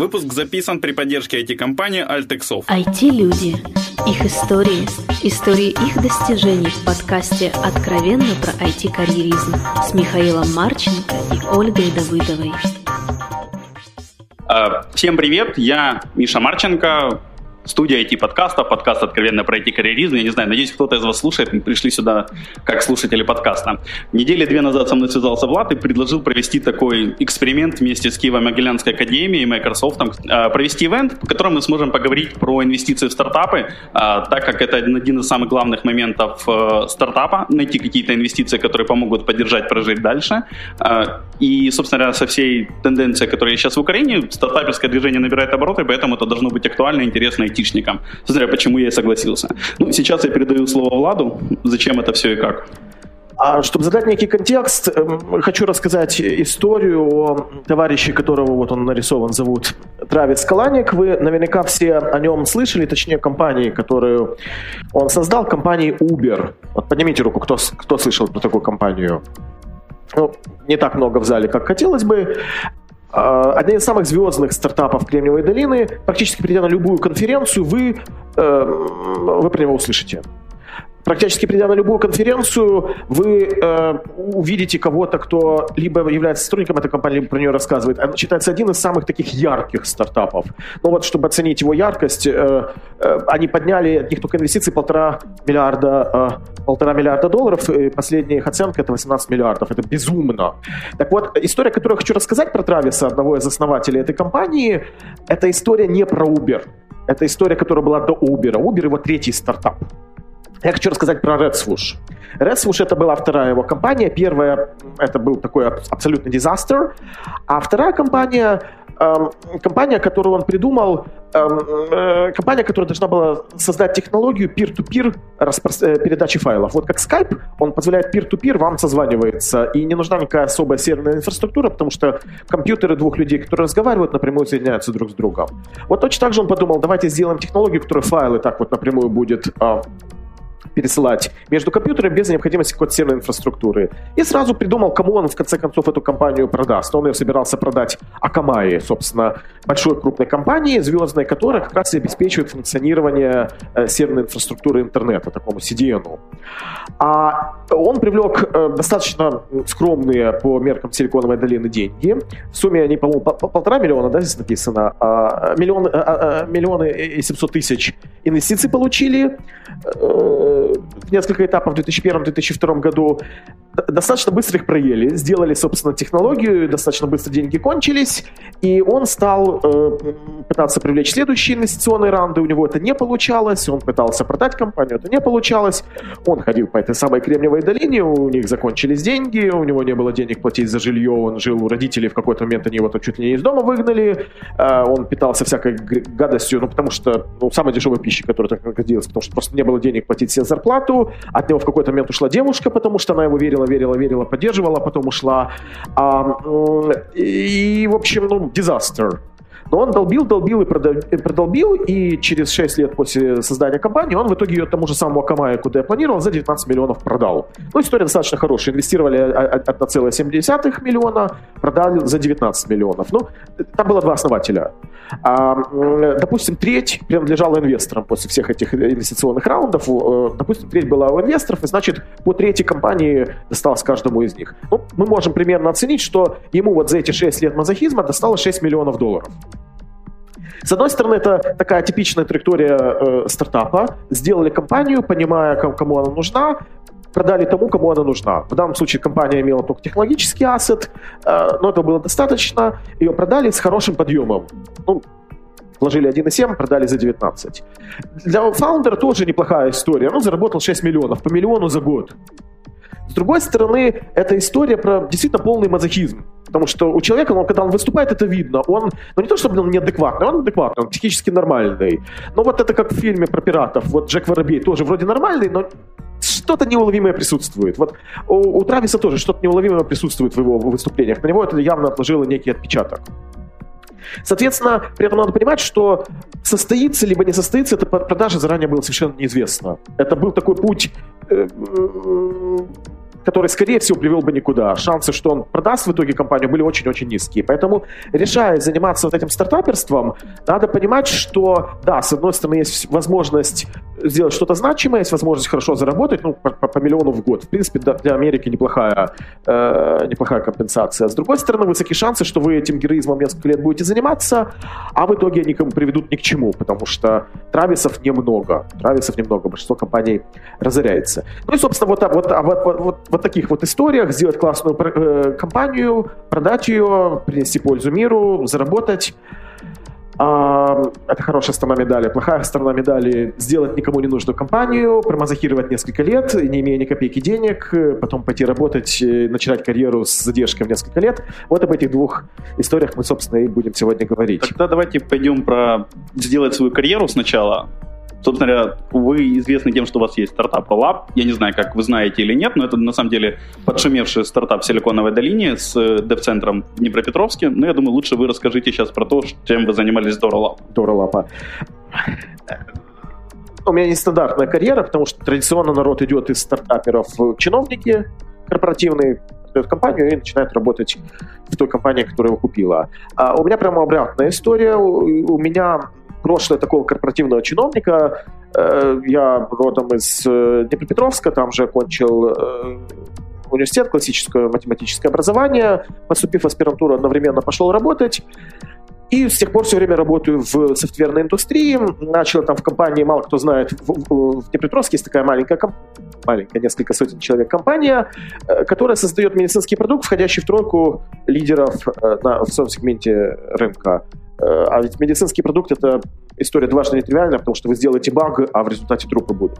Выпуск записан при поддержке IT-компании Altexov. IT-люди. Их истории. Истории их достижений в подкасте «Откровенно про IT-карьеризм» с Михаилом Марченко и Ольгой Давыдовой. А, всем привет, я Миша Марченко, студия IT-подкаста, подкаст «Откровенно про IT-карьеризм». Я не знаю, надеюсь, кто-то из вас слушает и пришли сюда как слушатели подкаста. Недели две назад со мной связался Влад и предложил провести такой эксперимент вместе с Киево-Могилянской академией и Microsoft, а, провести ивент, в котором мы сможем поговорить про инвестиции в стартапы, а, так как это один из самых главных моментов э, стартапа, найти какие-то инвестиции, которые помогут поддержать, прожить дальше. И, собственно говоря, со всей тенденцией, которая сейчас в Украине, стартаперское движение набирает обороты, поэтому это должно быть актуально, интересно айтишникам. Смотря, почему я согласился. Ну, сейчас я передаю слово Владу. Зачем это все и как? А чтобы задать некий контекст, эм, хочу рассказать историю о товарище, которого вот он нарисован, зовут Травис Каланик. Вы наверняка все о нем слышали, точнее компании, которую он создал, компании Uber. Вот поднимите руку, кто, кто слышал про такую компанию. Ну, не так много в зале, как хотелось бы. А, один из самых звездных стартапов Кремниевой долины. Практически придя на любую конференцию, вы, э, вы про него услышите практически придя на любую конференцию, вы э, увидите кого-то, кто либо является сотрудником этой компании, либо про нее рассказывает. Он считается один из самых таких ярких стартапов. Но вот, чтобы оценить его яркость, э, э, они подняли от них только инвестиции полтора миллиарда, э, полтора миллиарда долларов. И последняя их оценка это 18 миллиардов. Это безумно. Так вот, история, которую я хочу рассказать про Трависа, одного из основателей этой компании, это история не про Uber. Это история, которая была до Uber. Uber его третий стартап. Я хочу рассказать про Red Swoosh. Red Swoosh это была вторая его компания. Первая это был такой абсолютный дизастер. А вторая компания, эм, компания, которую он придумал, эм, э, компания, которая должна была создать технологию peer-to-peer э, передачи файлов. Вот как Skype, он позволяет peer-to-peer вам созваниваться, и не нужна никакая особая серверная инфраструктура, потому что компьютеры двух людей, которые разговаривают, напрямую соединяются друг с другом. Вот точно так же он подумал, давайте сделаем технологию, которая файлы так вот напрямую будет э, пересылать между компьютерами без необходимости какой-то серверной инфраструктуры. И сразу придумал, кому он в конце концов эту компанию продаст. Он ее собирался продать Акамае, собственно, большой крупной компании, звездной, которая как раз и обеспечивает функционирование э, серверной инфраструктуры интернета, такому CDN. А он привлек э, достаточно скромные по меркам Силиконовой долины деньги. В сумме они, по-моему, полтора миллиона, да, здесь написано, а, миллион, а, а, миллионы и 700 тысяч инвестиций получили э, несколько этапов в 2001-2002 году. Достаточно быстро их проели, сделали, собственно, технологию, достаточно быстро деньги кончились, и он стал э, пытаться привлечь следующие инвестиционные раунды, у него это не получалось, он пытался продать компанию, это не получалось, он ходил по этой самой Кремниевой долине, у них закончились деньги, у него не было денег платить за жилье, он жил у родителей, в какой-то момент они его чуть ли не из дома выгнали, э, он питался всякой гадостью, ну, потому что, ну, самой дешевой пищей, которая так находилась, потому что просто не было денег платить себе зарплату, от него в какой-то момент ушла девушка, потому что она его верила, верила, верила, поддерживала, а потом ушла. А, и, в общем, ну, дизастер. Но он долбил, долбил и продолбил, и через 6 лет после создания компании он в итоге ее тому же самому Акамаю, куда я планировал, за 19 миллионов продал. Ну, история достаточно хорошая. Инвестировали 1,7 миллиона, продали за 19 миллионов. Ну, там было два основателя. А, допустим, треть принадлежала инвесторам после всех этих инвестиционных раундов. Э, допустим, треть была у инвесторов, и значит, по третьей компании досталось каждому из них. Ну, мы можем примерно оценить, что ему вот за эти 6 лет мазохизма досталось 6 миллионов долларов. С одной стороны, это такая типичная траектория э, стартапа. Сделали компанию, понимая, кому она нужна, продали тому, кому она нужна. В данном случае компания имела только технологический ассет, э, но этого было достаточно. Ее продали с хорошим подъемом. Ну, вложили 1,7, продали за 19. Для фаундера тоже неплохая история. Он заработал 6 миллионов, по миллиону за год. С другой стороны, это история про действительно полный мазохизм. Потому что у человека, ну, когда он выступает, это видно. Он, ну не то чтобы он неадекватный, он адекватный, он психически нормальный. Но вот это как в фильме про пиратов. Вот Джек Воробей тоже вроде нормальный, но что-то неуловимое присутствует. Вот у, у Трависа тоже что-то неуловимое присутствует в его выступлениях. На него это явно отложило некий отпечаток. Соответственно, при этом надо понимать, что состоится либо не состоится эта продажа заранее было совершенно неизвестно. Это был такой путь э, который, скорее всего, привел бы никуда. Шансы, что он продаст в итоге компанию, были очень-очень низкие. Поэтому, решая заниматься вот этим стартаперством, надо понимать, что, да, с одной стороны, есть возможность сделать что-то значимое, есть возможность хорошо заработать, ну, по, по миллиону в год. В принципе, для Америки неплохая, э, неплохая компенсация. С другой стороны, высокие шансы, что вы этим героизмом несколько лет будете заниматься, а в итоге они приведут ни к чему, потому что Трависов немного. Трависов немного, большинство компаний разоряется. Ну и, собственно, вот, вот, вот, вот, вот, вот таких вот историях сделать классную э, компанию, продать ее, принести пользу миру, заработать – это хорошая сторона медали. Плохая сторона медали – сделать никому не нужную компанию, промазохировать несколько лет, не имея ни копейки денег, потом пойти работать, начинать карьеру с задержкой в несколько лет. Вот об этих двух историях мы, собственно, и будем сегодня говорить. Тогда давайте пойдем про сделать свою карьеру сначала, Собственно говоря, вы известны тем, что у вас есть стартап Lab. Я не знаю, как вы знаете или нет, но это на самом деле подшумевший стартап в Силиконовой долине с э, дев-центром в Днепропетровске. Но я думаю, лучше вы расскажите сейчас про то, чем вы занимались до Rollup. До Rollup. У меня нестандартная карьера, потому что традиционно народ идет из стартаперов в чиновники корпоративные, создает компанию и начинает работать в той компании, которая его купила. А у меня прямо обратная история. У меня прошлое такого корпоративного чиновника. Э, я родом из э, Днепропетровска, там же окончил э, университет, классическое математическое образование. Поступив в аспирантуру, одновременно пошел работать. И с тех пор все время работаю в софтверной индустрии. Начал там в компании, мало кто знает, в, в, Днепропетровске есть такая маленькая, маленькая, несколько сотен человек компания, которая создает медицинский продукт, входящий в тройку лидеров на, в своем сегменте рынка. Э, а ведь медицинский продукт – это история дважды нетривиальная, потому что вы сделаете баг, а в результате трупы будут.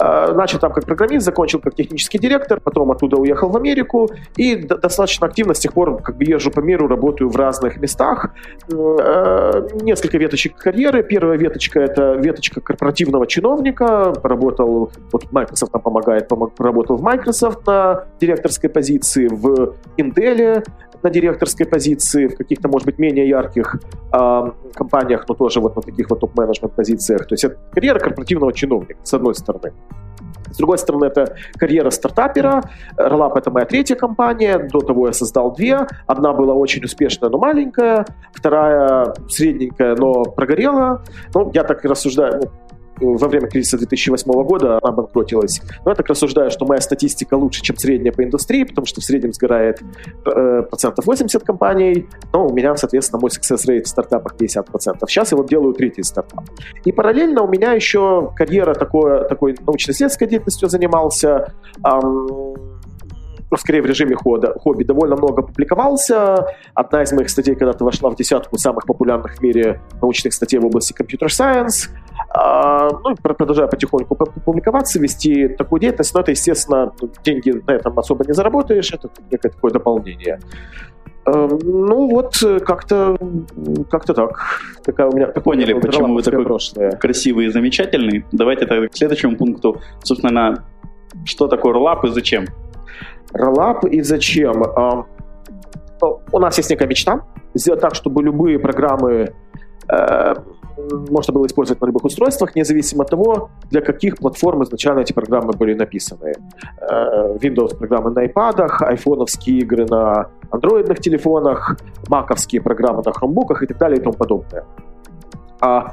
Э, начал там как программист, закончил как технический директор, потом оттуда уехал в Америку и достаточно активно с тех пор как бы езжу по миру, работаю в разных местах. Э, несколько веточек карьеры. Первая веточка – это веточка корпоративного чиновника. Поработал, вот Microsoft нам помогает, поработал в Microsoft на директорской позиции, в Intel на директорской позиции, в каких-то, может быть, менее ярких э, компаниях, но тоже вот на таких вот топ-менеджмент позициях. То есть это карьера корпоративного чиновника, с одной стороны. С другой стороны, это карьера стартапера. Rollup — это моя третья компания. До того я создал две. Одна была очень успешная, но маленькая. Вторая средненькая, но прогорела. Ну, я так и рассуждаю. Ну, во время кризиса 2008 года она банкротилась. Но я так рассуждаю, что моя статистика лучше, чем средняя по индустрии, потому что в среднем сгорает э, процентов 80 компаний, но у меня, соответственно, мой success rate в стартапах 50%. Сейчас я вот делаю третий стартап. И параллельно у меня еще карьера такой, такой научно-исследовательской деятельностью занимался. Эм, ну, скорее в режиме хода, хобби, довольно много публиковался. Одна из моих статей когда-то вошла в десятку самых популярных в мире научных статей в области science. А, ну, продолжаю потихоньку публиковаться, вести такую деятельность, но это, естественно, деньги на этом особо не заработаешь, это некое такое дополнение. А, ну вот, как-то как так. Такая у меня, Поняли, почему вы такой прошлое. красивый и замечательный. Давайте тогда к следующему пункту. Собственно, что такое роллап и зачем? Роллап и зачем? А, у нас есть некая мечта сделать так, чтобы любые программы э, можно было использовать на любых устройствах, независимо от того, для каких платформ изначально эти программы были написаны. Э, Windows программы на iPad, айфоновские игры на андроидных телефонах, маковские программы на хромбуках и так далее и тому подобное. А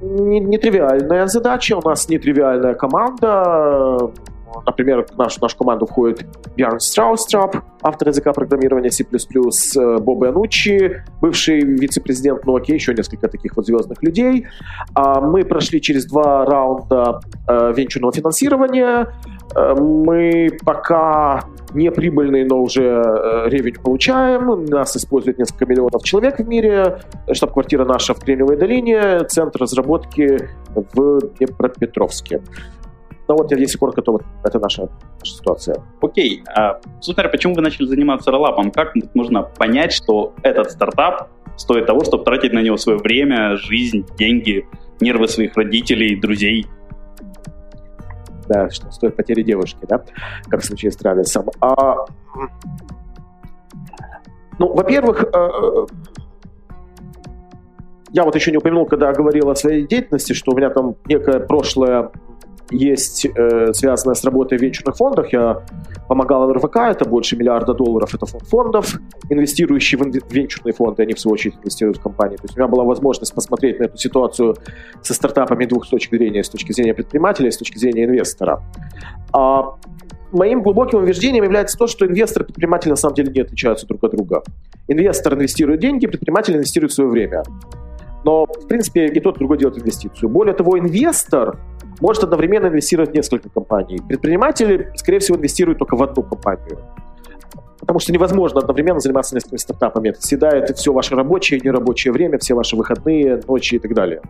нетривиальная задача, у нас нетривиальная команда, Например, в нашу, нашу команду входит Бьярн Страустрап, автор языка программирования C++, э, Боб Анучи, бывший вице-президент Nokia, еще несколько таких вот звездных людей. А мы прошли через два раунда э, венчурного финансирования. Э, мы пока не прибыльные, но уже ревень получаем. Нас использует несколько миллионов человек в мире. Штаб-квартира наша в Кремниевой долине, центр разработки в Днепропетровске. Ну вот, если коротко, то вот это наша, наша ситуация. Окей. А, собственно, почему вы начали заниматься роллапом? Как можно понять, что этот стартап стоит того, чтобы тратить на него свое время, жизнь, деньги, нервы своих родителей, друзей? Да, что стоит потери девушки, да? Как в случае с Трависом. А, ну, во-первых, э, я вот еще не упомянул, когда говорил о своей деятельности, что у меня там некое прошлое есть э, связанная с работой в венчурных фондах. Я помогал РВК, это больше миллиарда долларов, это фонд фондов, инвестирующие в венчурные фонды, они в свою очередь инвестируют в компании. То есть у меня была возможность посмотреть на эту ситуацию со стартапами двух точек зрения, с точки зрения предпринимателя и с точки зрения инвестора. А моим глубоким убеждением является то, что инвестор и предприниматель на самом деле не отличаются друг от друга. Инвестор инвестирует деньги, предприниматель инвестирует свое время. Но, в принципе, и тот, и другой делает инвестицию. Более того, инвестор может одновременно инвестировать в несколько компаний. Предприниматели, скорее всего, инвестируют только в одну компанию. Потому что невозможно одновременно заниматься несколькими стартапами. Это съедает все ваше рабочее и нерабочее время, все ваши выходные, ночи и так далее.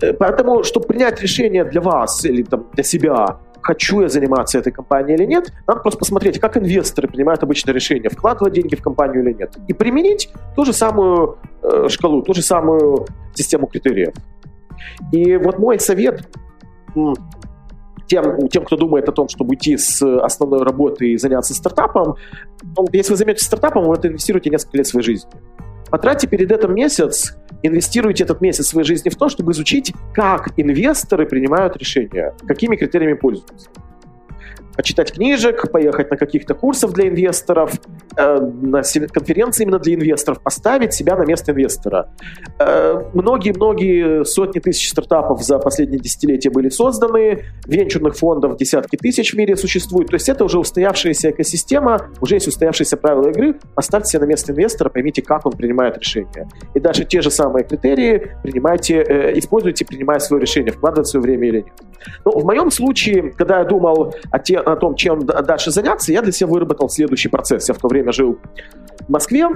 Э, поэтому, чтобы принять решение для вас или там, для себя, хочу я заниматься этой компанией или нет, надо просто посмотреть, как инвесторы принимают обычное решение, вкладывать деньги в компанию или нет. И применить ту же самую э, шкалу, ту же самую систему критериев. И вот мой совет тем, тем, кто думает о том, чтобы уйти с основной работы и заняться стартапом, если вы займетесь стартапом, вы это инвестируете несколько лет своей жизни. Потратьте перед этим месяц, инвестируйте этот месяц своей жизни в то, чтобы изучить, как инвесторы принимают решения, какими критериями пользуются почитать книжек, поехать на каких-то курсов для инвесторов, э, на конференции именно для инвесторов, поставить себя на место инвестора. Э, многие-многие сотни тысяч стартапов за последние десятилетия были созданы, венчурных фондов десятки тысяч в мире существует, то есть это уже устоявшаяся экосистема, уже есть устоявшиеся правила игры, поставьте себя на место инвестора, поймите, как он принимает решения. И дальше те же самые критерии принимайте, э, используйте, принимая свое решение, вкладывать свое время или нет. Но в моем случае, когда я думал о, те, о том, чем дальше заняться, я для себя выработал следующий процесс. Я в то время жил в Москве,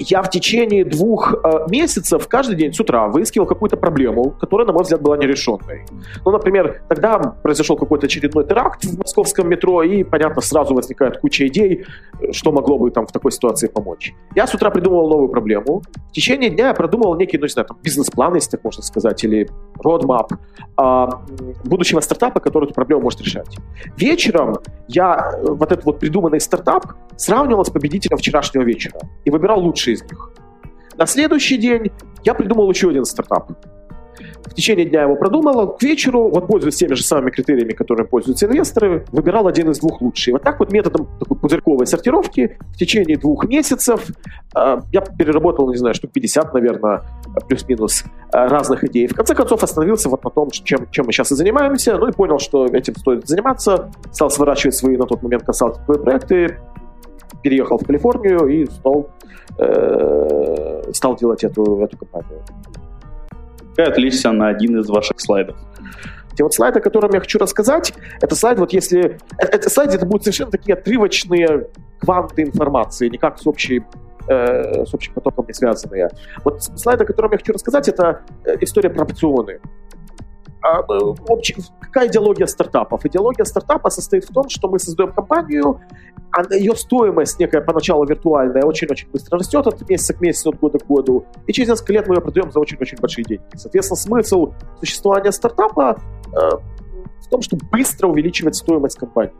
я в течение двух э, месяцев каждый день с утра выискивал какую-то проблему, которая, на мой взгляд, была нерешенной. Ну, например, тогда произошел какой-то очередной теракт в московском метро, и, понятно, сразу возникает куча идей, что могло бы там в такой ситуации помочь. Я с утра придумывал новую проблему. В течение дня я продумывал некий, ну, не знаю, там, бизнес-план, если так можно сказать, или roadmap э, будущего стартапа, который эту проблему может решать. Вечером я э, вот этот вот придуманный стартап сравнивал с победителем вчерашнего вечера и выбирал лучший из них. На следующий день я придумал еще один стартап. В течение дня его продумал, к вечеру, вот пользуясь теми же самыми критериями, которыми пользуются инвесторы, выбирал один из двух лучших. Вот так вот методом такой пузырьковой сортировки в течение двух месяцев э, я переработал, не знаю, штук 50, наверное, плюс-минус э, разных идей. В конце концов остановился вот на том, чем, чем мы сейчас и занимаемся, ну и понял, что этим стоит заниматься, стал сворачивать свои на тот момент консалтинговые проекты, переехал в Калифорнию и стал э, стал делать эту, эту компанию. Ты отличься на один из ваших слайдов. Те вот слайды, о котором я хочу рассказать, это слайд, вот если... Это, это слайды, это будут совершенно такие отрывочные кванты информации, никак с общей э, с общим потоком не связанные. Вот слайд, о котором я хочу рассказать, это э, история про опционы. А, э. Какая идеология стартапов? Идеология стартапа состоит в том, что мы создаем компанию, а ее стоимость некая поначалу виртуальная очень-очень быстро растет от месяца к месяцу, от года к году, и через несколько лет мы ее продаем за очень-очень большие деньги. Соответственно, смысл существования стартапа э, в том, чтобы быстро увеличивать стоимость компании.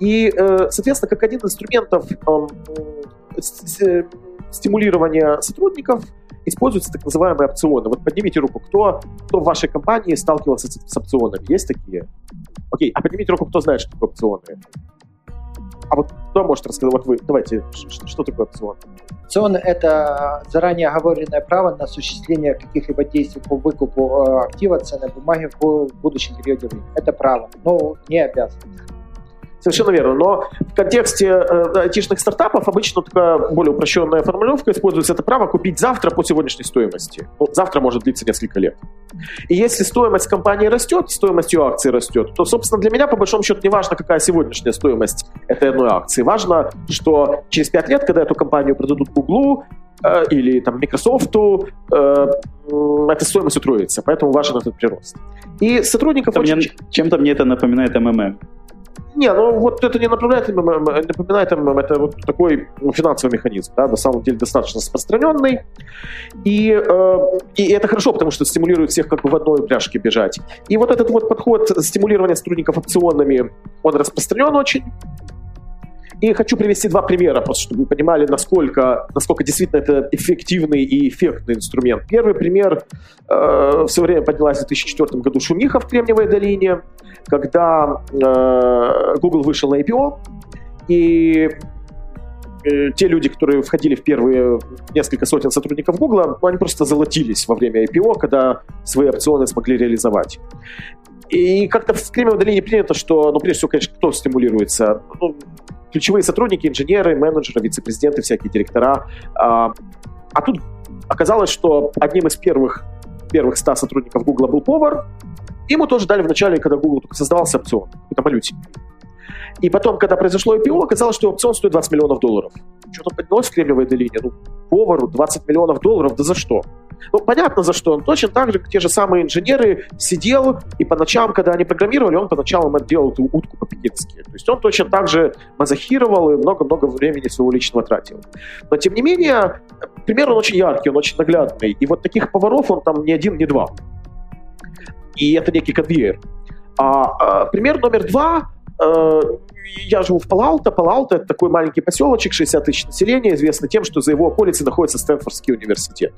И, э, соответственно, как один из инструментов э, стимулирования сотрудников – используются так называемые опционы. Вот поднимите руку, кто, кто в вашей компании сталкивался с, с опционами? Есть такие? Окей, а поднимите руку, кто знает, что такое опционы? А вот кто может рассказать? Вот вы, давайте, что, что такое опцион? Опцион – это заранее оговоренное право на осуществление каких-либо действий по выкупу э, актива, ценной бумаги в будущем периоде времени. Это право, но не обязанность. Совершенно верно. Но в контексте э, айтишных стартапов обычно такая более упрощенная формулировка используется это право купить завтра по сегодняшней стоимости. Ну, завтра может длиться несколько лет. И если стоимость компании растет, стоимость ее акций растет, то, собственно, для меня, по большому счету, не важно, какая сегодняшняя стоимость этой одной акции. Важно, что через пять лет, когда эту компанию продадут Google, э, или там Microsoft, э, эта стоимость утроится, поэтому важен этот прирост. И сотрудников... Очень... мне, чем-то мне это напоминает МММ. Не, ну вот это не напоминает напоминает МММ, это вот такой финансовый механизм, да, на самом деле достаточно распространенный. И, э, и это хорошо, потому что стимулирует всех как бы в одной упряжке бежать. И вот этот вот подход стимулирования сотрудников опционами, он распространен очень. И хочу привести два примера, просто чтобы вы понимали, насколько, насколько действительно это эффективный и эффектный инструмент. Первый пример. Э, в время поднялась в 2004 году шумиха в Кремниевой долине, когда э, Google вышел на IPO, и э, те люди, которые входили в первые несколько сотен сотрудников Google, они просто золотились во время IPO, когда свои опционы смогли реализовать. И как-то в Кремниевой долине принято, что, ну, прежде всего, конечно, кто стимулируется? Ну, ключевые сотрудники, инженеры, менеджеры, вице-президенты, всякие директора. А, а тут оказалось, что одним из первых, первых 100 сотрудников Google был повар. Ему тоже дали в начале, когда Google только создавался опцион, какой-то. И потом, когда произошло IPO, оказалось, что опцион стоит 20 миллионов долларов. Что-то поднялось в Кремниевой долине. Ну, повару 20 миллионов долларов, да за что? Ну, понятно, за что. Он точно так же, как те же самые инженеры, сидел, и по ночам, когда они программировали, он по ночам делал эту утку по-пекински. То есть он точно так же мазохировал и много-много времени своего личного тратил. Но, тем не менее, пример он очень яркий, он очень наглядный. И вот таких поваров он там не один, не два. И это некий конвейер. А, а пример номер два я живу в Палалто. Палалто — это такой маленький поселочек, 60 тысяч населения, известный тем, что за его околицей находится Стэнфордский университет.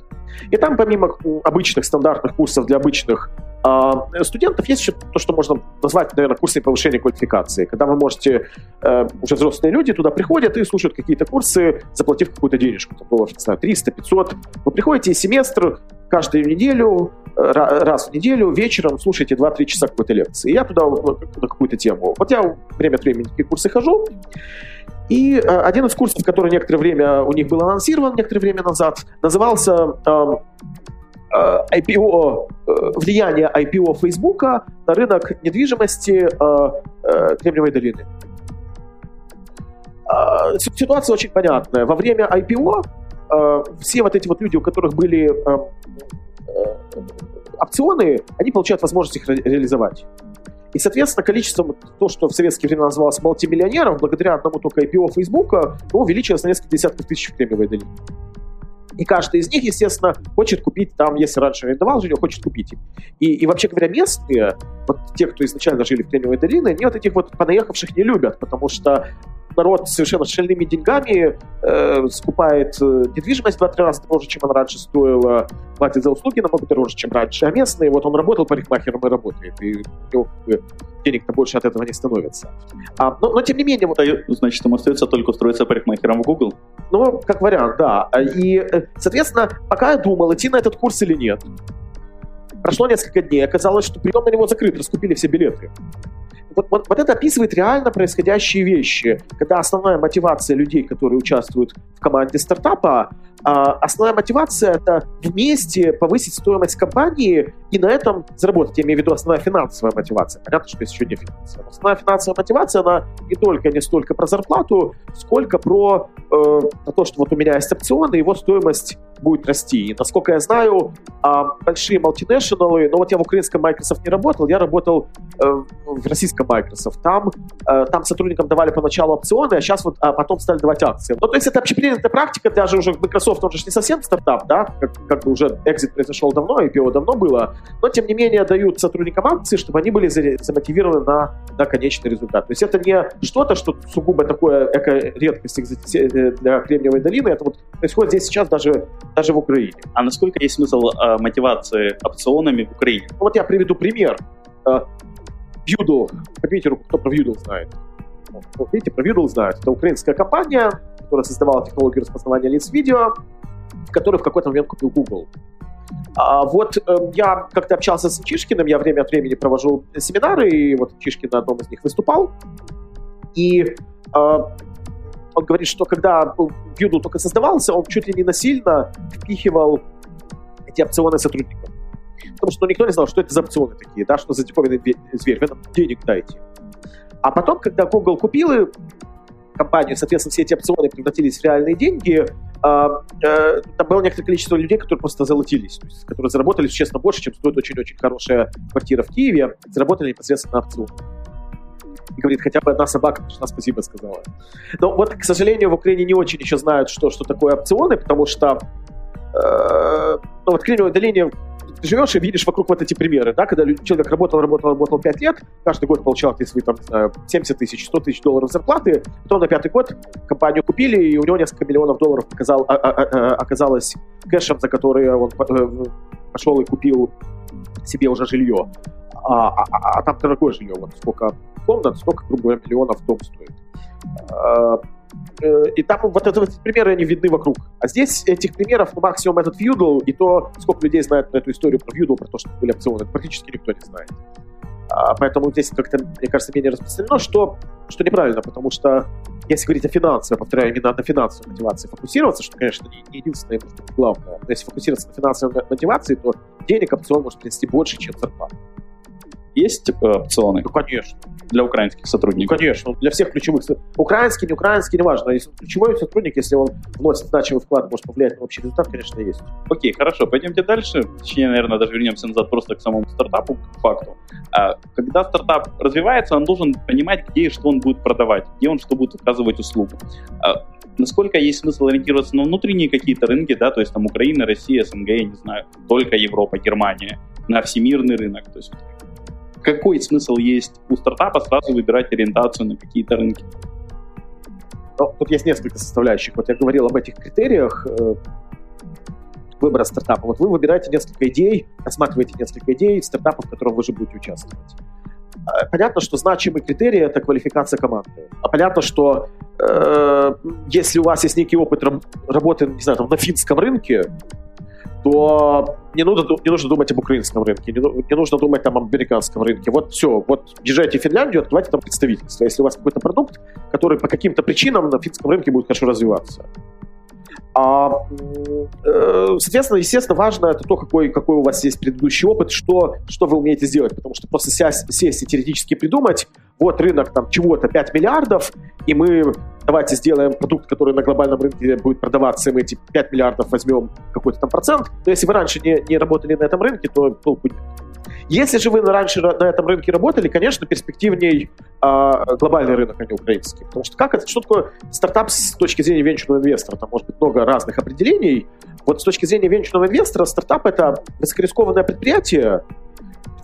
И там, помимо обычных стандартных курсов для обычных э, студентов, есть еще то, что можно назвать, наверное, курсами повышения квалификации. Когда вы можете, э, уже взрослые люди туда приходят и слушают какие-то курсы, заплатив какую-то денежку, там, не знаю, 300, 500. Вы приходите и семестр каждую неделю, раз в неделю вечером слушаете 2-3 часа какой-то лекции. Я туда на какую-то тему. Вот я время от времени такие курсы хожу, и э, один из курсов, который некоторое время у них был анонсирован, некоторое время назад, назывался э, IPO, э, влияние IPO Фейсбука на рынок недвижимости э, э, Кремниевой долины. Э, ситуация очень понятная. Во время IPO э, все вот эти вот люди, у которых были э, э, опционы, они получают возможность их ре- реализовать. И, соответственно, количество, то, что в советские времена называлось мультимиллионеров, благодаря одному только IPO Фейсбука, увеличилось на несколько десятков тысяч в Кремниевой долине. И каждый из них, естественно, хочет купить там, если раньше арендовал жилье, хочет купить им. И, и вообще говоря, местные, вот те, кто изначально жили в Кремниевой долине, они вот этих вот понаехавших не любят, потому что народ совершенно шальными деньгами э, скупает э, недвижимость в два-три раза дороже, чем она раньше стоила, платит за услуги намного дороже, чем раньше. А местные, вот он работал парикмахером и работает, и у него денег-то больше от этого не становится. А, но, но тем не менее... Вот, Значит, ему остается только устроиться парикмахером в Google? Ну, как вариант, да. И, э, соответственно, пока я думал, идти на этот курс или нет, прошло несколько дней, оказалось, что прием на него закрыт, раскупили все билеты вот, вот, вот это описывает реально происходящие вещи, когда основная мотивация людей, которые участвуют в команде стартапа, основная мотивация — это вместе повысить стоимость компании и на этом заработать. Я имею в виду основная финансовая мотивация. Понятно, что есть еще не финансовая. Основная финансовая мотивация, она не только, не столько про зарплату, сколько про, э, то, что вот у меня есть опционы, его стоимость будет расти. И, насколько я знаю, а, большие мультинешналы, ну вот я в украинском Microsoft не работал, я работал э, в российском Microsoft. Там, э, там сотрудникам давали поначалу опционы, а сейчас вот а потом стали давать акции. Ну, то есть это общепринятая практика, даже уже Microsoft, он же не совсем стартап, да, как, как бы уже экзит произошел давно, IPO давно было, но тем не менее дают сотрудникам акции, чтобы они были замотивированы на, на конечный результат. То есть это не что-то, что сугубо такое эко-редкость э, для Кремниевой долины, это вот происходит здесь сейчас даже даже в Украине. А насколько есть смысл э, мотивации опционами в Украине? Вот я приведу пример. Э, Vudel, поднимите руку, кто про Vudel знает. Вот, видите, про Vudel знают. Это украинская компания, которая создавала технологию распознавания лиц видео, которую в какой-то момент купил Google. А вот э, я как-то общался с Чишкиным, я время от времени провожу семинары, и вот Чишкин на одном из них выступал. И э, он говорит, что когда Vue только создавался, он чуть ли не насильно впихивал эти опционы сотрудникам. Потому что ну, никто не знал, что это за опционы такие, да, что за диковинный зверь, вы нам денег дайте. А потом, когда Google купил компанию, соответственно, все эти опционы превратились в реальные деньги, э, э, там было некоторое количество людей, которые просто золотились, которые заработали, честно, больше, чем стоит очень-очень хорошая квартира в Киеве, заработали непосредственно на опционах. И говорит, хотя бы одна собака пришла, спасибо сказала. Но вот, к сожалению, в Украине не очень еще знают, что, что такое опционы, потому что э, ну, вот Кремниевой долине ты живешь и видишь вокруг вот эти примеры, да, когда человек работал, работал, работал 5 лет, каждый год получал свои, там, не знаю, 70 тысяч, 100 тысяч долларов зарплаты, потом на пятый год компанию купили, и у него несколько миллионов долларов показал, а, а, а, оказалось кэшем, за которые он э, пошел и купил себе уже жилье. А, а, а, а там дорогое жилье, вот сколько комнат, сколько, грубо говоря, миллионов дом стоит. Э, и там вот это, эти примеры, они видны вокруг. А здесь этих примеров, ну, максимум этот Feudal, и то, сколько людей знает про эту историю про Feudal, про то, что были опционы, практически никто не знает. А, поэтому здесь как-то, мне кажется, менее распространено, что, что неправильно, потому что если говорить о финансовой, повторяю, именно на финансовой мотивации фокусироваться, что, конечно, не, не единственное, может главное, но если фокусироваться на финансовой мотивации, то денег опцион может принести больше, чем зарплата. Есть э, опционы? Ну, конечно. Для украинских сотрудников? Ну, конечно. Для всех ключевых. Украинский, не украинский, неважно. Если ключевой сотрудник, если он вносит значимый вклад, может повлиять на общий результат, конечно, есть. Окей, хорошо. Пойдемте дальше. Точнее, наверное, даже вернемся назад просто к самому стартапу, к факту. А, когда стартап развивается, он должен понимать, где и что он будет продавать, где он что будет оказывать услугу. А, насколько есть смысл ориентироваться на внутренние какие-то рынки, да, то есть там Украина, Россия, СНГ, я не знаю, только Европа, Германия, на всемирный рынок, то есть какой смысл есть у стартапа сразу выбирать ориентацию на какие-то рынки? Ну, тут есть несколько составляющих. Вот я говорил об этих критериях э, выбора стартапа. Вот вы выбираете несколько идей, рассматриваете несколько идей стартапов, в котором вы же будете участвовать. Э, понятно, что значимый критерий – это квалификация команды. А понятно, что э, если у вас есть некий опыт работы, не знаю, там, на финском рынке, то не нужно, не нужно думать об украинском рынке, не, не нужно думать там об американском рынке. Вот все, вот езжайте в Финляндию, открывайте там представительство. Если у вас какой-то продукт, который по каким-то причинам на финском рынке будет хорошо развиваться. А, э, соответственно, естественно, важно это то, какой, какой у вас есть предыдущий опыт, что, что вы умеете сделать. Потому что просто сесть, сесть и теоретически придумать, вот рынок там чего-то 5 миллиардов, и мы давайте сделаем продукт, который на глобальном рынке будет продаваться, и мы эти 5 миллиардов возьмем какой-то там процент. Но если вы раньше не, не работали на этом рынке, то толку нет. Если же вы раньше на этом рынке работали, конечно, перспективней э, глобальный рынок, а не украинский. Потому что как это, что такое стартап с точки зрения венчурного инвестора? Там может быть много разных определений. Вот с точки зрения венчурного инвестора стартап — это высокорискованное предприятие,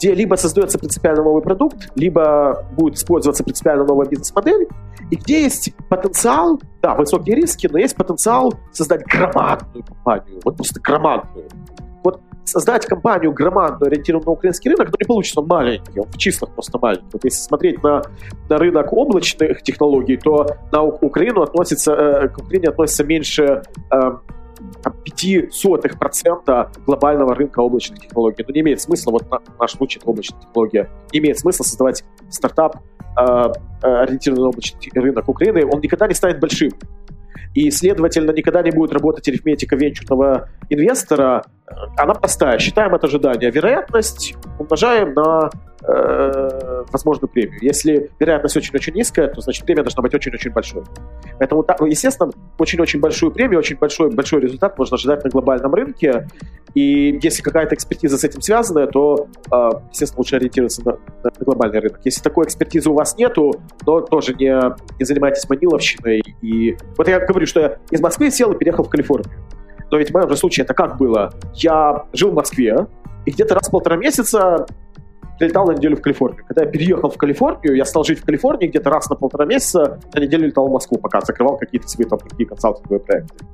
где либо создается принципиально новый продукт, либо будет использоваться принципиально новая бизнес-модель, и где есть потенциал, да, высокие риски, но есть потенциал создать громадную компанию, вот просто громадную. Создать компанию громадную, ориентированную на украинский рынок, но не получится, он маленький, он в числах просто маленький. Вот если смотреть на, на рынок облачных технологий, то на Украину относится, э, к Украине относится меньше э, 0,05% глобального рынка облачных технологий. Но не имеет смысла, вот на, наш случай это облачная технология, не имеет смысла создавать стартап, э, э, ориентированный на облачный рынок Украины, он никогда не станет большим. И, следовательно, никогда не будет работать арифметика венчурного инвестора. Она простая. Считаем от ожидания вероятность, умножаем на э, возможную премию. Если вероятность очень-очень низкая, то значит премия должна быть очень-очень большой. Поэтому, естественно, очень-очень большую премию, очень большой, большой результат можно ожидать на глобальном рынке. И если какая-то экспертиза с этим связана, то, э, естественно, лучше ориентироваться на, на глобальный рынок. Если такой экспертизы у вас нету, то тоже не, не занимайтесь маниловщиной. И вот я говорю, что я из Москвы сел и переехал в Калифорнию. Но ведь в моем же случае это как было? Я жил в Москве, и где-то раз в полтора месяца прилетал на неделю в Калифорнию. Когда я переехал в Калифорнию, я стал жить в Калифорнии где-то раз на полтора месяца, на неделю летал в Москву, пока закрывал какие-то свои там другие консалтинговые проекты.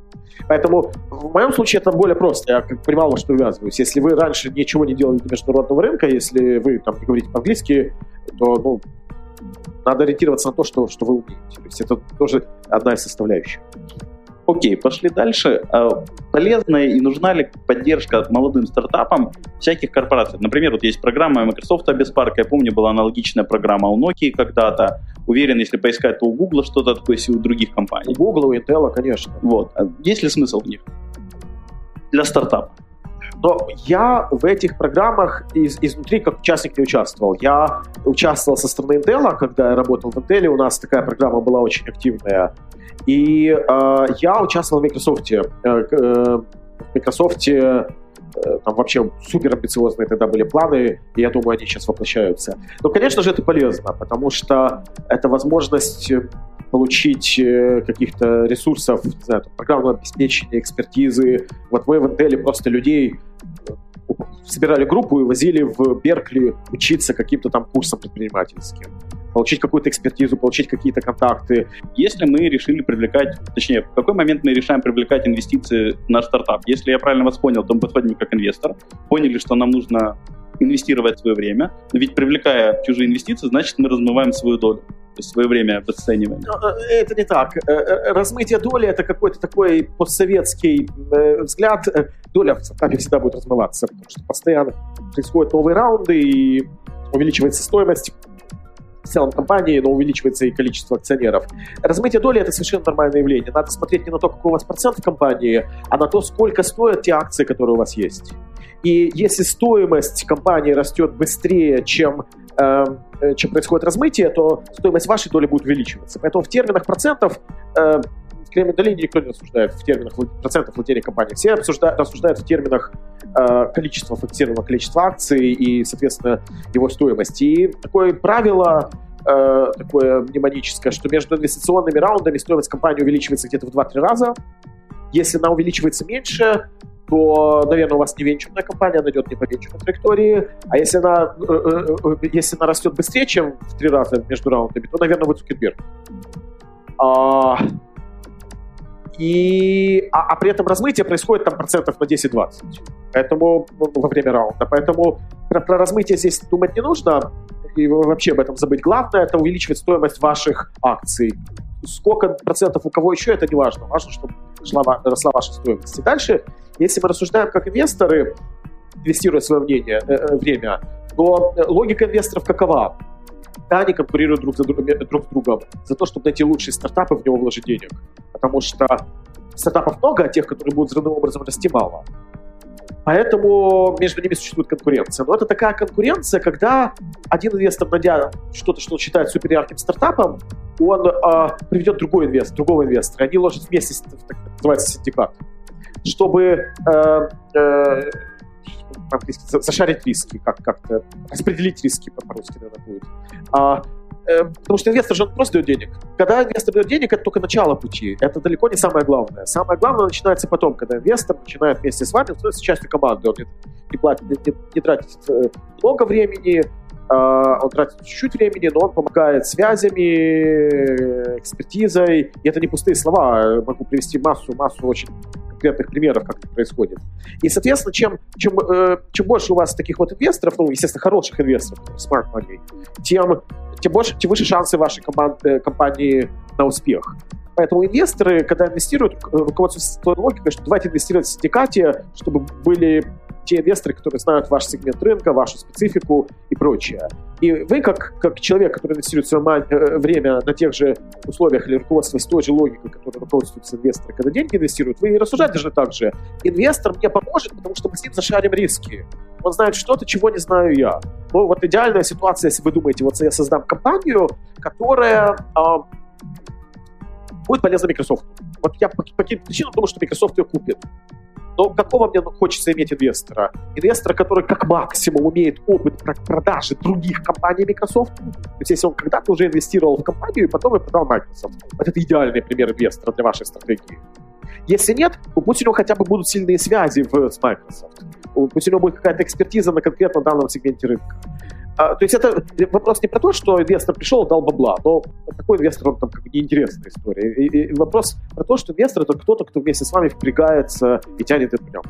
Поэтому в моем случае это более просто. Я как понимал, во что увязываюсь. Если вы раньше ничего не делали для международного рынка, если вы там не говорите по-английски, то ну, надо ориентироваться на то, что, что вы умеете. То есть это тоже одна из составляющих. Окей, пошли дальше. А полезная и нужна ли поддержка молодым стартапам всяких корпораций? Например, вот есть программа Microsoft парка. Я помню, была аналогичная программа у Nokia когда-то. Уверен, если поискать, то у Google что-то такое, и у других компаний. У Google, у Intel, конечно. Вот. А есть ли смысл в них? Для стартапа? Но я в этих программах из, изнутри как участник не участвовал. Я участвовал со стороны Intel, когда я работал в Intel, у нас такая программа была очень активная. И э, я участвовал в Microsoft. Э, э, в Microsoft э, там вообще супер амбициозные тогда были планы, и я думаю, они сейчас воплощаются. Но, конечно же, это полезно, потому что это возможность получить э, каких-то ресурсов, не знаю, программного обеспечения, экспертизы. Вот мы в Intel просто людей собирали группу и возили в Беркли учиться каким-то там курсом предпринимательским получить какую-то экспертизу, получить какие-то контакты. Если мы решили привлекать, точнее, в какой момент мы решаем привлекать инвестиции в наш стартап? Если я правильно вас понял, то мы подходим как инвестор, поняли, что нам нужно инвестировать свое время, но ведь привлекая чужие инвестиции, значит, мы размываем свою долю свое время обесцениваем. Э, это не так. Э, э, размытие доли — это какой-то такой постсоветский взгляд. Доля в стартапе всегда будет размываться, потому что постоянно происходят новые раунды и увеличивается стоимость в целом компании, но увеличивается и количество акционеров. Размытие доли – это совершенно нормальное явление. Надо смотреть не на то, какой у вас процент в компании, а на то, сколько стоят те акции, которые у вас есть. И если стоимость компании растет быстрее, чем эм, э, чем происходит размытие, то стоимость вашей доли будет увеличиваться. Поэтому в терминах процентов э, в Кремле долине никто не рассуждает в терминах процентов владения компании. Все обсуждают, рассуждают в терминах э, количества фиксированного количества акций и, соответственно, его стоимости. И такое правило э, такое мнемоническое, что между инвестиционными раундами стоимость компании увеличивается где-то в 2-3 раза. Если она увеличивается меньше, то, наверное, у вас не венчурная компания, она идет не по венчурной траектории. А если она, э, э, э, если она растет быстрее, чем в три раза между раундами, то, наверное, вы Цукерберг. А, и, а, а при этом размытие происходит там процентов на 10-20. Поэтому во время раунда. Поэтому про, про размытие здесь думать не нужно. И вообще об этом забыть. Главное это увеличивать стоимость ваших акций. Сколько процентов у кого еще, это не важно. Важно, чтобы шла, росла ваша стоимость. И дальше, если мы рассуждаем как инвесторы, инвестируя свое мнение, э, э время, то э, логика инвесторов какова? Да, они конкурируют друг, за друг, друг с другом за то, чтобы найти лучшие стартапы, в него вложить денег. Потому что стартапов много, а тех, которые будут взрывным образом расти, мало. Поэтому между ними существует конкуренция. Но это такая конкуренция, когда один инвестор, найдя что-то, что он считает супер ярким стартапом, он э, приведет другой инвестор, другого инвестора. Они ложат вместе, так называется, синдикат, чтобы э, э, зашарить риски, как- как-то распределить риски, по-русски, наверное, будет. А, э, потому что инвестор же он просто дает денег. Когда инвестор дает денег, это только начало пути. Это далеко не самое главное. Самое главное начинается потом, когда инвестор начинает вместе с вами становится частью команды. Он не, не, платит, не, не тратит э, много времени, он тратит чуть-чуть времени, но он помогает связями, экспертизой. И это не пустые слова. Могу привести массу, массу очень конкретных примеров, как это происходит. И, соответственно, чем, чем, э, чем больше у вас таких вот инвесторов, ну, естественно, хороших инвесторов, smart money, тем, тем, больше, тем выше шансы вашей команды, компании на успех. Поэтому инвесторы, когда инвестируют, руководствуются той логикой, что давайте инвестировать в синдикате, чтобы были те инвесторы, которые знают ваш сегмент рынка, вашу специфику и прочее. И вы, как, как человек, который инвестирует свое э, время на тех же условиях или руководствуясь той же логикой, которой руководствуются инвесторы, когда деньги инвестируют, вы рассуждаете должны так же. Инвестор мне поможет, потому что мы с ним зашарим риски. Он знает что-то, чего не знаю я. Ну, вот идеальная ситуация, если вы думаете, вот я создам компанию, которая а, будет полезна Microsoft. Вот я по, по каким причинам думаю, что Microsoft ее купит. Но какого мне хочется иметь инвестора? Инвестора, который как максимум умеет опыт продажи других компаний Microsoft. То есть если он когда-то уже инвестировал в компанию и потом и продал Microsoft. Вот это идеальный пример инвестора для вашей стратегии. Если нет, пусть у него хотя бы будут сильные связи в, с Microsoft. Пусть у него будет какая-то экспертиза на конкретно данном сегменте рынка. А, то есть это вопрос не про то, что инвестор пришел, дал бабла, но такой инвестор, он там как бы неинтересная история. И, и вопрос про то, что инвестор это кто-то, кто вместе с вами впрягается и тянет это прям.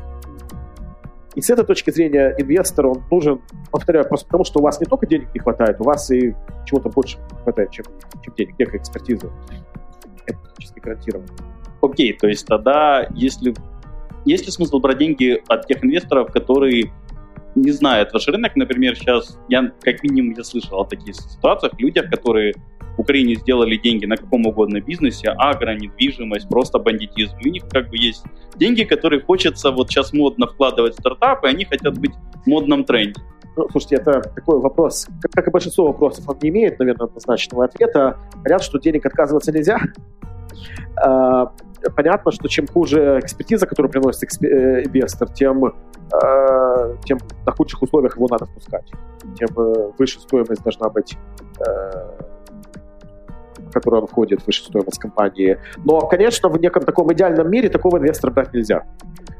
И с этой точки зрения инвестор, он нужен, повторяю, просто потому, что у вас не только денег не хватает, у вас и чего-то больше не хватает, чем, чем денег, некой экспертизы. Это практически гарантированно. Окей, то есть тогда, если есть ли смысл брать деньги от тех инвесторов, которые не знают ваш рынок, например, сейчас, я как минимум я слышал о таких ситуациях, людях, которые в Украине сделали деньги на каком угодно бизнесе, агро, недвижимость, просто бандитизм. у них как бы есть деньги, которые хочется вот сейчас модно вкладывать в стартапы, они хотят быть в модном тренде. Ну, слушайте, это такой вопрос, как, и большинство вопросов, он не имеет, наверное, однозначного ответа. Понятно, что денег отказываться нельзя. А, понятно, что чем хуже экспертиза, которую приносит э, инвестор, тем, э, тем на худших условиях его надо впускать. Тем э, выше стоимость должна быть в которую он входит, выше стоимость компании. Но, конечно, в неком таком идеальном мире такого инвестора брать нельзя.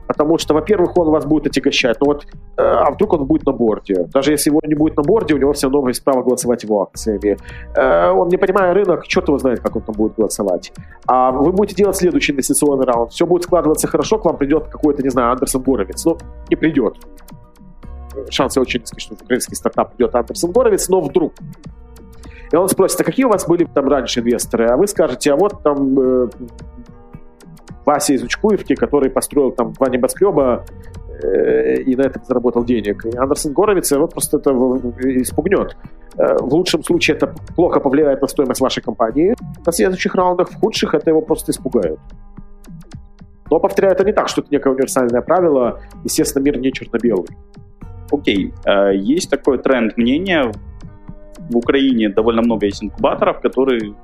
Потому что, во-первых, он вас будет отягощать. Ну вот, э, а вдруг он будет на борде? Даже если его не будет на борде, у него все равно есть право голосовать его акциями. Э, он, не понимая рынок, черт его знает, как он там будет голосовать. А вы будете делать следующий инвестиционный раунд. Все будет складываться хорошо, к вам придет какой-то, не знаю, Андерсон Боровец. Ну, не придет. Шансы очень низкие, что в украинский стартап придет Андерсон Боровец, но вдруг. И он спросит, а какие у вас были там раньше инвесторы? А вы скажете, а вот там э, Вася из Учкуевки, который построил там два небоскреба э, и на этом заработал денег. И Андерсон Горовиц его просто это испугнет. Э, в лучшем случае это плохо повлияет на стоимость вашей компании на следующих раундах, в худших это его просто испугает. Но, повторяю, это не так, что это некое универсальное правило. Естественно, мир не черно-белый. Окей, okay. есть такой тренд мнения. В Украине довольно много есть инкубаторов, которые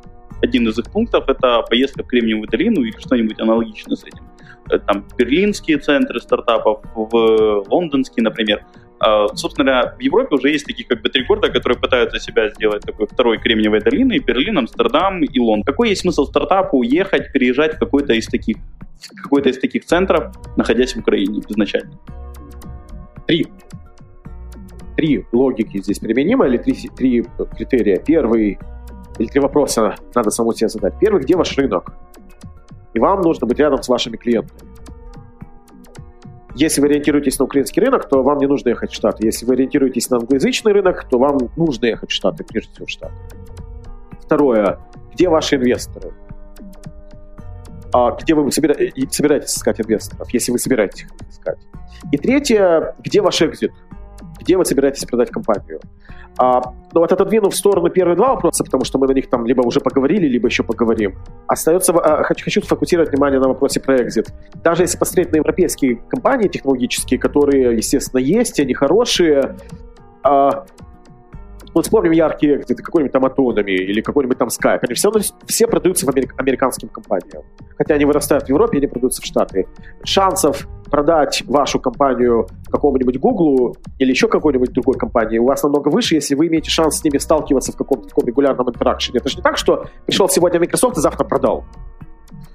один из их пунктов — это поездка в Кремниевую долину или что-нибудь аналогичное с этим. Э, там берлинские центры стартапов, в лондонские, например. А, собственно говоря, в Европе уже есть такие как бы три города, которые пытаются себя сделать такой второй Кремниевой долиной, Берлин, Амстердам и Лондон. Какой есть смысл стартапу уехать, переезжать в какой-то из таких, какой-то из таких центров, находясь в Украине изначально? Три. Три логики здесь применимы или три, три критерия. Первый или три вопроса надо самому себе задать. Первый, где ваш рынок? И вам нужно быть рядом с вашими клиентами. Если вы ориентируетесь на украинский рынок, то вам не нужно ехать в Штаты. Если вы ориентируетесь на англоязычный рынок, то вам нужно ехать в Штаты, прежде всего в Штаты. Второе. Где ваши инвесторы? А где вы собираетесь искать инвесторов, если вы собираетесь искать? И третье. Где ваш экзит? Где вы собираетесь продать компанию? А, но ну, вот отодвинув в сторону первые два вопроса, потому что мы на них там либо уже поговорили, либо еще поговорим, остается, а, хочу, хочу сфокусировать внимание на вопросе про экзит. Даже если посмотреть на европейские компании технологические, которые, естественно, есть, они хорошие, а, вот вспомним яркие экзиты, какой-нибудь там Атонами или какой-нибудь там Skype. Они все, все продаются в америк- американским компаниям. Хотя они вырастают в Европе, они продаются в Штаты. Шансов продать вашу компанию какому-нибудь Google или еще какой-нибудь другой компании у вас намного выше, если вы имеете шанс с ними сталкиваться в каком-то таком регулярном интеракшене. Это же не так, что пришел сегодня Microsoft и завтра продал.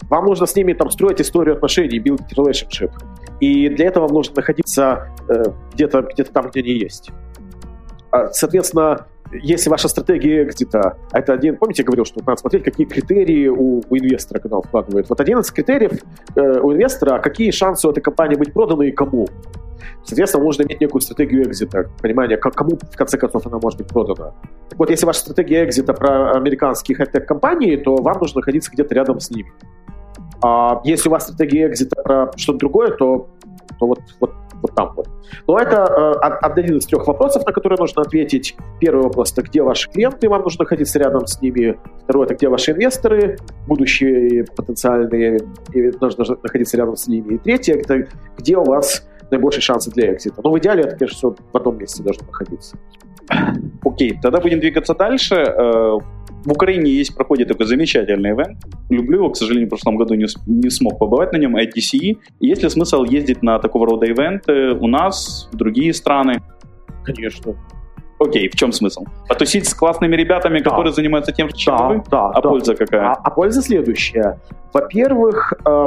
Вам нужно с ними там строить историю отношений, build relationship. И для этого вам нужно находиться э, где-то где там, где они есть. А, соответственно, если ваша стратегия экзита, это один, помните, я говорил, что надо смотреть, какие критерии у, у инвестора, когда он вкладывает. Вот один из критериев э, у инвестора, какие шансы у этой компании быть проданной и кому. Соответственно, нужно иметь некую стратегию экзита, понимание, как, кому, в конце концов, она может быть продана. Так вот, если ваша стратегия экзита про американские хай-тек компании, то вам нужно находиться где-то рядом с ними. А если у вас стратегия экзита про что-то другое, то, то вот, вот вот там вот. Но это э, один из трех вопросов, на которые нужно ответить. Первый вопрос – это где ваши клиенты, вам нужно находиться рядом с ними. Второй – это где ваши инвесторы, будущие потенциальные, и нужно находиться рядом с ними. И третье – это где у вас наибольшие шансы для экзита. Но в идеале это, конечно, все в одном месте должно находиться. Окей, тогда будем двигаться дальше. В Украине есть, проходит такой замечательный ивент. Люблю его, к сожалению, в прошлом году не, не смог побывать на нем, ITCE. Есть ли смысл ездить на такого рода ивенты у нас, в другие страны? Конечно. Окей, в чем смысл? Потусить с классными ребятами, да. которые занимаются тем, чем да, вы? Да, а да. польза какая? А, а польза следующая. Во-первых, э,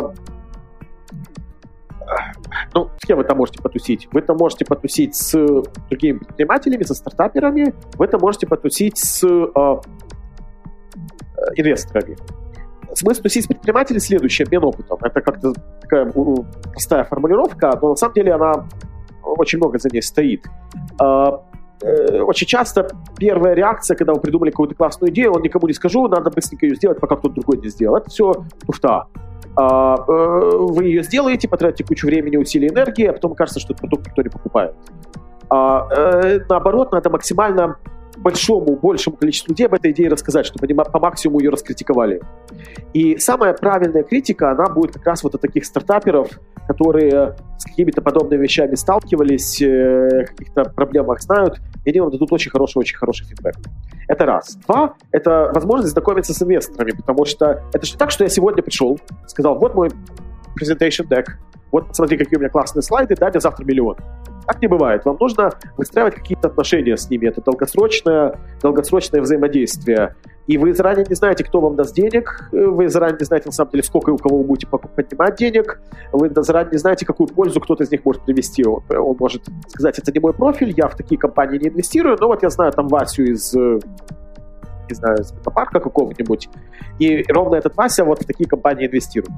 ну, с кем вы там можете потусить? Вы там можете потусить с другими предпринимателями, со стартаперами, вы там можете потусить с Э, инвесторами. Смысл тусить предпринимателей следующий, обмен опытом. Это как-то такая простая формулировка, но на самом деле она очень много за ней стоит. А, э, очень часто первая реакция, когда вы придумали какую-то классную идею, он никому не скажу, надо быстренько ее сделать, пока кто-то другой не сделал. Это все туфта. А, э, вы ее сделаете, потратите кучу времени, усилий, энергии, а потом кажется, что этот продукт никто не покупает. А, наоборот, надо максимально большому, большему количеству людей об этой идее рассказать, чтобы они по максимуму ее раскритиковали. И самая правильная критика, она будет как раз вот от таких стартаперов, которые с какими-то подобными вещами сталкивались, э, каких-то проблемах знают, и они вам дадут очень хороший, очень хороший фидбэк. Это раз. Два — это возможность знакомиться с инвесторами, потому что это же так, что я сегодня пришел, сказал, вот мой presentation deck, вот посмотри, какие у меня классные слайды, дайте завтра миллион. Так не бывает. Вам нужно выстраивать какие-то отношения с ними. Это долгосрочное, долгосрочное взаимодействие. И вы заранее не знаете, кто вам даст денег, вы заранее не знаете, на самом деле, сколько и у кого вы будете поднимать денег, вы заранее не знаете, какую пользу кто-то из них может привести. Он, он может сказать, это не мой профиль, я в такие компании не инвестирую, но вот я знаю там Васю из не знаю, из парка какого-нибудь, и ровно этот Вася вот в такие компании инвестирует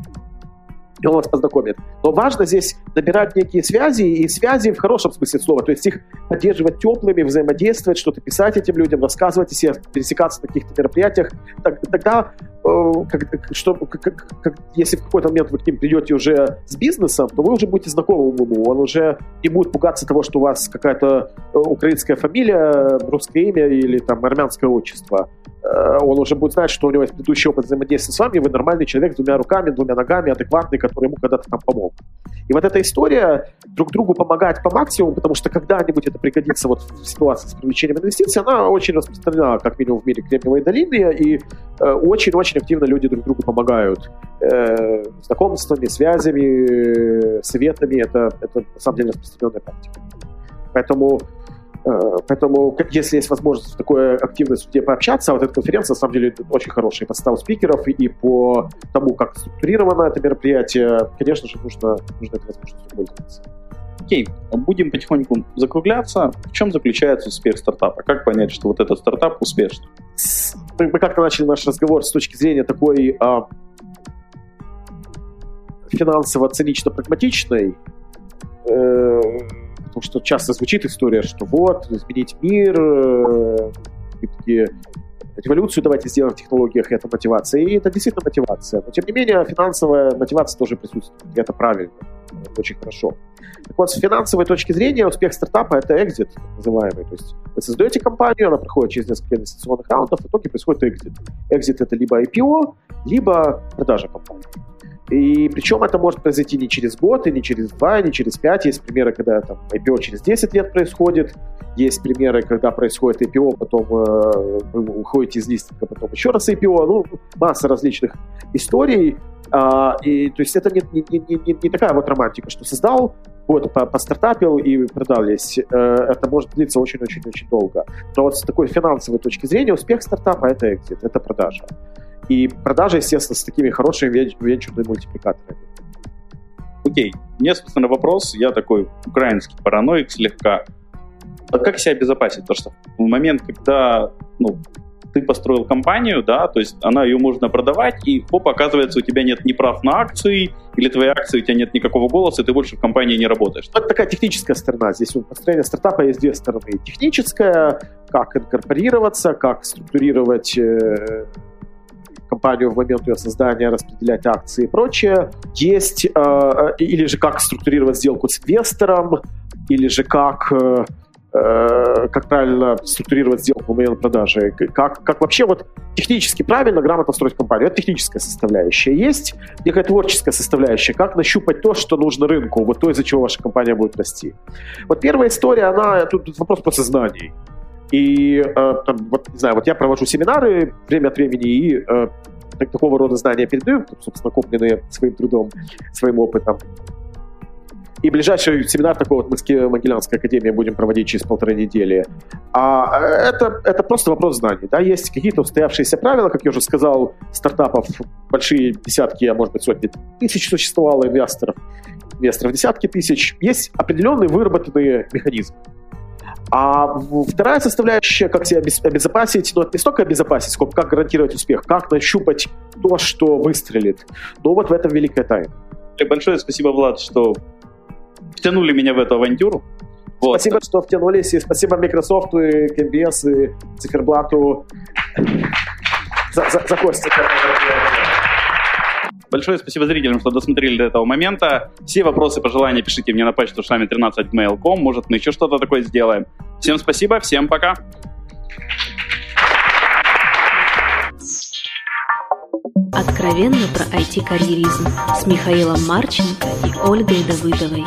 и он вас познакомит. Но важно здесь набирать некие связи, и связи в хорошем смысле слова, то есть их поддерживать теплыми, взаимодействовать, что-то писать этим людям, рассказывать о себе, пересекаться на каких-то мероприятиях. Тогда, как, что, как, как, если в какой-то момент вы к ним придете уже с бизнесом, то вы уже будете знакомы ему, он уже не будет пугаться того, что у вас какая-то э, украинская фамилия, русское имя или там армянское отчество. Э, он уже будет знать, что у него есть предыдущий опыт взаимодействия с вами, вы нормальный человек с двумя руками, двумя ногами, адекватный, который ему когда-то там помог. И вот эта история друг другу помогать по максимуму, потому что когда-нибудь это пригодится вот в ситуации с привлечением инвестиций, она очень распространена, как минимум в мире Кремниевой долины, и э, очень-очень активно люди друг другу помогают э, знакомствами, связями, советами. Это, это на самом деле распространенная практика. Поэтому Э, поэтому, если есть возможность в такой активной суде пообщаться, вот эта конференция, на самом деле, очень хорошая по составу спикеров и по тому, как структурировано это мероприятие, конечно же, нужно, нужно этой возможностью пользоваться. Окей, будем потихоньку закругляться. В чем заключается успех стартапа? Как понять, что вот этот стартап успешный? Мы, как-то начали наш разговор с точки зрения такой а, финансово-цинично-прагматичной. Э, потому что часто звучит история, что вот, изменить мир, э, революцию давайте сделаем в технологиях, это мотивация. И это действительно мотивация. Но, тем не менее, финансовая мотивация тоже присутствует. И это правильно. Это очень хорошо. Так вот, с финансовой точки зрения, успех стартапа — это экзит, называемый. То есть вы создаете компанию, она проходит через несколько инвестиционных раундов, в итоге происходит экзит. Экзит — это либо IPO, либо продажа компании. И причем это может произойти не через год, и не через два, и не через пять. Есть примеры, когда там IPO через 10 лет происходит. Есть примеры, когда происходит IPO, потом э, вы уходите из листинга, потом еще раз IPO. Ну, масса различных историй. А, и, то есть это не, не, не, не, такая вот романтика, что создал, вот, постартапил и продались. Э, это может длиться очень-очень-очень долго. Но вот с такой финансовой точки зрения успех стартапа — это экзит, это продажа. И продажи, естественно, с такими хорошими венчурными мультипликаторами. Окей, мне, собственно, вопрос. Я такой украинский параноик слегка. А как себя обезопасить? Потому что в момент, когда ну, ты построил компанию, да, то есть она ее можно продавать, и хоп, оказывается, у тебя нет ни прав на акции, или твои акции, у тебя нет никакого голоса, и ты больше в компании не работаешь. Это такая техническая сторона. Здесь у построения стартапа есть две стороны. Техническая, как инкорпорироваться, как структурировать э, компанию в момент ее создания, распределять акции и прочее. Есть, э, или же как структурировать сделку с инвестором, или же как э, э, как правильно структурировать сделку в момент продажи, как, как вообще вот технически правильно, грамотно строить компанию. Это техническая составляющая. Есть некая творческая составляющая, как нащупать то, что нужно рынку, вот то, из-за чего ваша компания будет расти. Вот первая история, она, тут вопрос просто знаний. И э, там, вот, не знаю, вот я провожу семинары время от времени и э, так, такого рода знания передаю, собственно, купленные своим трудом, своим опытом. И ближайший семинар такой вот Могилянской академией будем проводить через полторы недели. А э, это, это просто вопрос знаний. Да? Есть какие-то устоявшиеся правила, как я уже сказал, стартапов большие десятки, а может быть сотни тысяч существовало инвесторов, инвесторов десятки тысяч. Есть определенные выработанные механизмы. А вторая составляющая, как себя обезопасить, но ну, это не столько обезопасить, сколько как гарантировать успех, как нащупать то, что выстрелит. Но вот в этом великая тайна. Большое спасибо, Влад, что втянули меня в эту авантюру. Вот. Спасибо, что втянулись, и спасибо Microsoft, и KBS, и Циферблату за, за, за Костя. Большое спасибо зрителям, что досмотрели до этого момента. Все вопросы, пожелания пишите мне на почту шами 13 mail.com. Может, мы еще что-то такое сделаем. Всем спасибо, всем пока. Откровенно про IT-карьеризм с Михаилом Марченко и Ольгой Давыдовой.